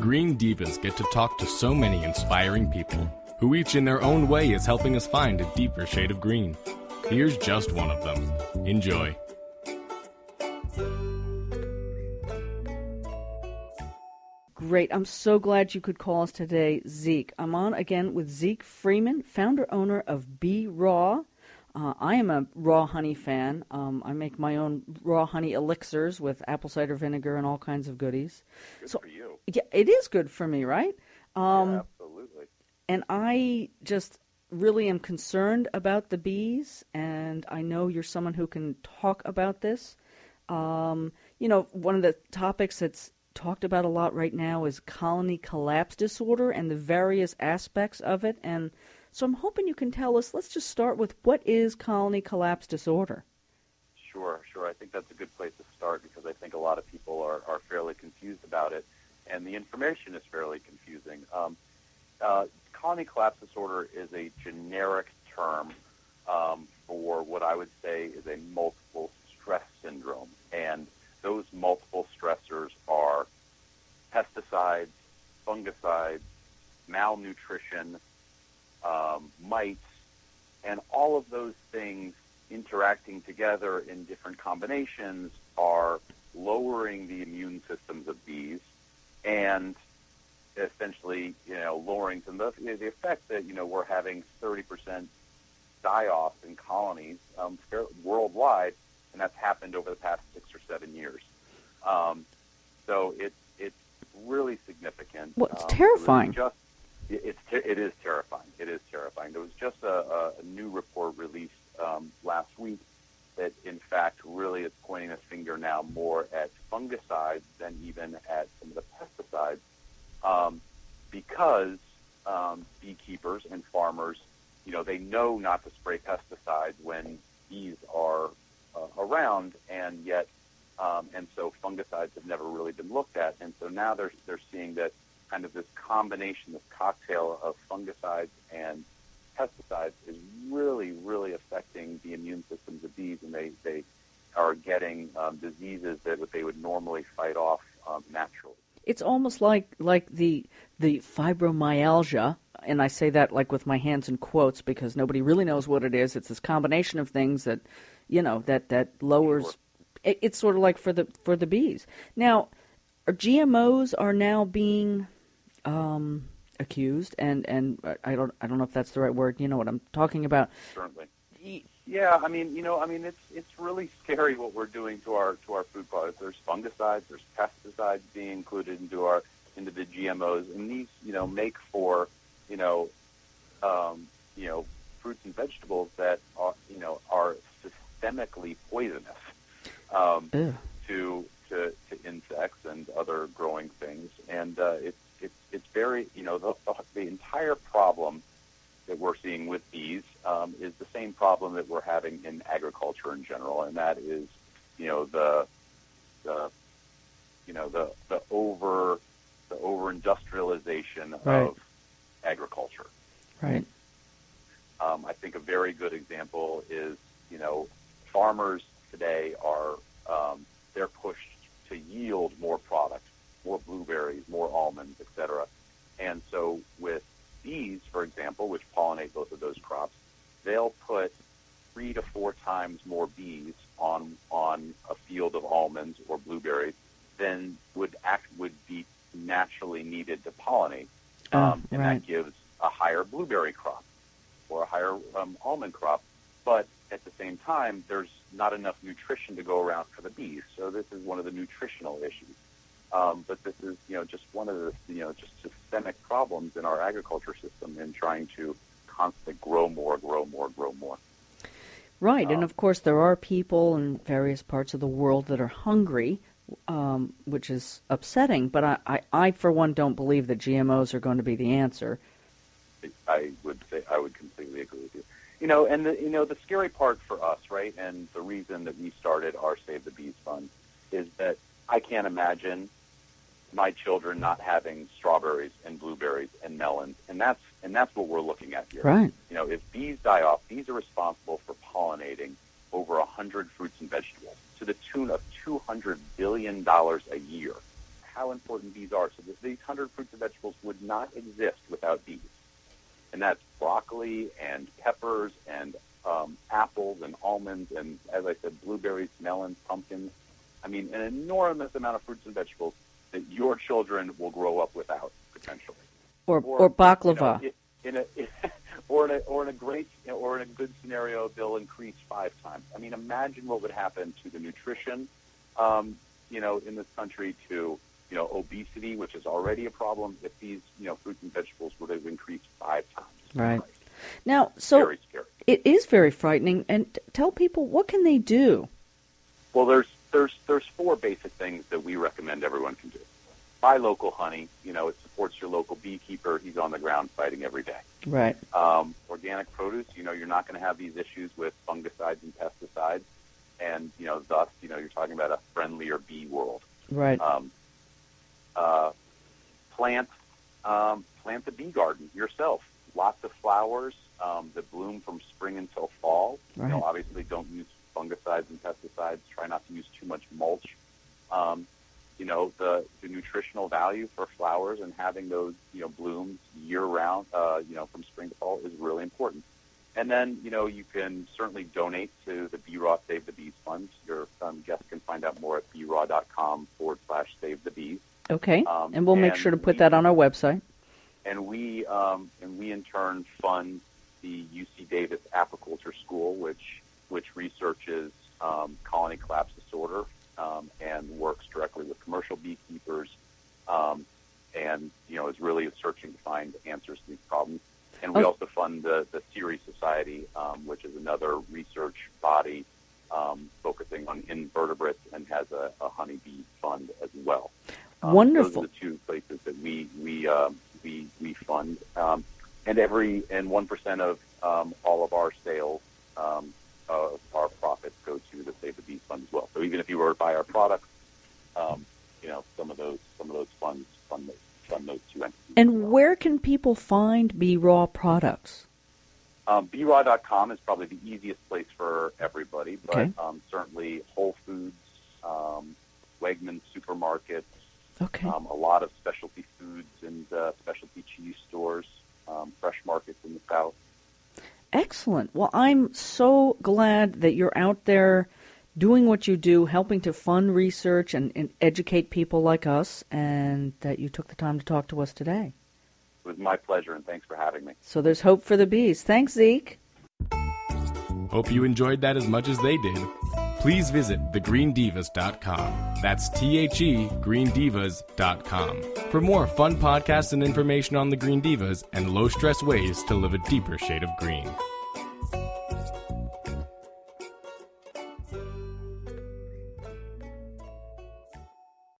Green Divas get to talk to so many inspiring people, who each in their own way is helping us find a deeper shade of green. Here's just one of them. Enjoy. Great. I'm so glad you could call us today, Zeke. I'm on again with Zeke Freeman, founder owner of Bee Raw. Uh, I am a raw honey fan. Um, I make my own raw honey elixirs with apple cider vinegar and all kinds of goodies. Good so, for you. Yeah, it is good for me, right? Um, yeah, absolutely. And I just really am concerned about the bees, and I know you're someone who can talk about this. Um, you know, one of the topics that's talked about a lot right now is colony collapse disorder and the various aspects of it. And so I'm hoping you can tell us, let's just start with what is colony collapse disorder? Sure, sure. I think that's a good place to start because I think a lot of people are, are fairly confused about it, and the information is fairly confusing. Um, uh, colony collapse disorder is a generic term um, for what I would say is a multiple stress syndrome. And those multiple stressors are pesticides, fungicides, malnutrition, um, mites, and all of those things interacting together in different combinations are lowering the immune systems of bees and essentially, you know, lowering some of the, the effect that, you know, we're having 30% die-off in colonies um, worldwide, and that's happened over the past six or seven years. Um, so it's it's really significant. Well, it's um, terrifying. It just, it's it is terrifying. It is terrifying. There was just a, a new report released um, last week that, in fact, really is pointing a finger now more at fungicides than even at some of the pesticides, um, because um, beekeepers and farmers, you know, they know not to spray pesticides when bees are uh, around, and yet, um, and so fungicides have never really been looked at, and so now they're they're seeing that kind of this combination, this cocktail of fungicides and pesticides is really, really affecting the immune systems of bees, and they, they are getting um, diseases that they would normally fight off um, naturally. It's almost like like the the fibromyalgia, and I say that like with my hands in quotes because nobody really knows what it is. It's this combination of things that, you know, that that lowers. Sure. It, it's sort of like for the for the bees. Now, GMOs are now being um, accused, and and I don't I don't know if that's the right word. You know what I'm talking about. Certainly. Yeah, I mean, you know, I mean, it's it's really scary what we're doing to our to our food products. There's fungicides, there's pesticides being included into our into the GMOs, and these, you know, make for, you know, um, you know, fruits and vegetables that are, you know, are systemically poisonous um, to to to insects and other growing things, and uh, it's it's it's very, you know, the, the the entire problem that we're seeing with bees um, is the same problem that we're having in agriculture in general, and that is, you know, the the you know the the over the over industrialization Right. of agriculture. Right. Um, I think a very good example is, you know, farmers today are um, they're pushed to yield more product, more blueberries, more almonds, etc. And so with bees, for example, which pollinate both of those crops, they'll put three to four times more bees on on a field of almonds or blueberries than would act would be naturally needed to pollinate, Oh, um, and right. that gives a higher blueberry crop or a higher um, almond crop. But at the same time, there's not enough nutrition to go around for the bees. So this is one of the nutritional issues. Um, but this is, you know, just one of the, you know, just systemic problems in our agriculture system in trying to constantly grow more, grow more, grow more. Right, and Um, of course there are people in various parts of the world that are hungry, um, which is upsetting. But I, I, I, for one, don't believe that GMOs are going to be the answer. I would say I would completely agree with you. You know, and the, you know the scary part for us, right? And the reason that we started our Save the Bees Fund is that I can't imagine my children not having strawberries and blueberries and melons, and that's and that's what we're looking at here. Right. You know, if bees die off, bees are responsible for pollinating over a hundred fruits and vegetables to the tune of two hundred billion dollars a year. how important bees are. So these 100 fruits and vegetables would not exist without bees. And that's broccoli and peppers and um, apples and almonds and, as I said, blueberries, melons, pumpkins. I mean, an enormous amount of fruits and vegetables that your children will grow up without potentially. Or or, or baklava. You know, in a, or in a or in a great or in a good scenario, they'll increase five times. I mean, imagine what would happen to the nutrition, um, you know, in this country to you know obesity, which is already a problem. If these you know fruits and vegetables would have increased five times. Right. Now, so it is very frightening. And tell people what can they do. Well, there's there's there's four basic things that we recommend everyone can do. Buy local honey. You know, it supports your local beekeeper. He's on the ground fighting every day. Right. Um, organic produce. You know, you're not going to have these issues with fungicides and pesticides, and you know, thus, you know, you're talking about a friendlier bee world. Right. Um, uh, plant um, plant the bee garden yourself. Lots of flowers um, that bloom from spring until fall. Right. You know, obviously, don't use fungicides and pesticides. Try not to use too much mulch. Um, you know, the, the nutritional value for flowers and having those, you know, blooms year round, uh, you know, from spring to fall is really important. And then, you know, you can certainly donate to the Bee Raw Save the Bees Fund. Your um, guests can find out more at beeraw.com forward slash save the bees. Okay. Um, and we'll make sure to put we- that on our website. and we um, and we in turn fund the UC Davis Apiculture School, which which researches um, colony collapse disorder and directly with commercial beekeepers, um, and you know is really searching to find answers to these problems. And we Oh. also fund the the Xerces Society, um, which is another research body um, focusing on invertebrates and has a, a honeybee fund as well. Um, Wonderful. Those are the two places that we we um, we we fund, um, and every and one percent of um, all of our sales, um, of our profits go to the Save the Bees Fund as well. So even if you were to buy our products, um, you know some of those some of those funds fund those, fund those two entities. And where can people find Bee Raw products? Um, BeeRaw.com is probably the easiest place for everybody, but Okay. um, certainly Whole Foods, um, Wegmans supermarkets, Okay. um, a lot of specialty foods and uh, specialty cheese stores, um, fresh markets in the south. Excellent. Well, I'm so glad that you're out there doing what you do, helping to fund research and, and educate people like us, and that you took the time to talk to us today. It was my pleasure, and thanks for having me. So there's hope for the bees. Thanks, Zeke. Hope you enjoyed that as much as they did. Please visit thegreendivas.com. That's T H E greendivas.com for more fun podcasts and information on the Green Divas and low stress ways to live a deeper shade of green.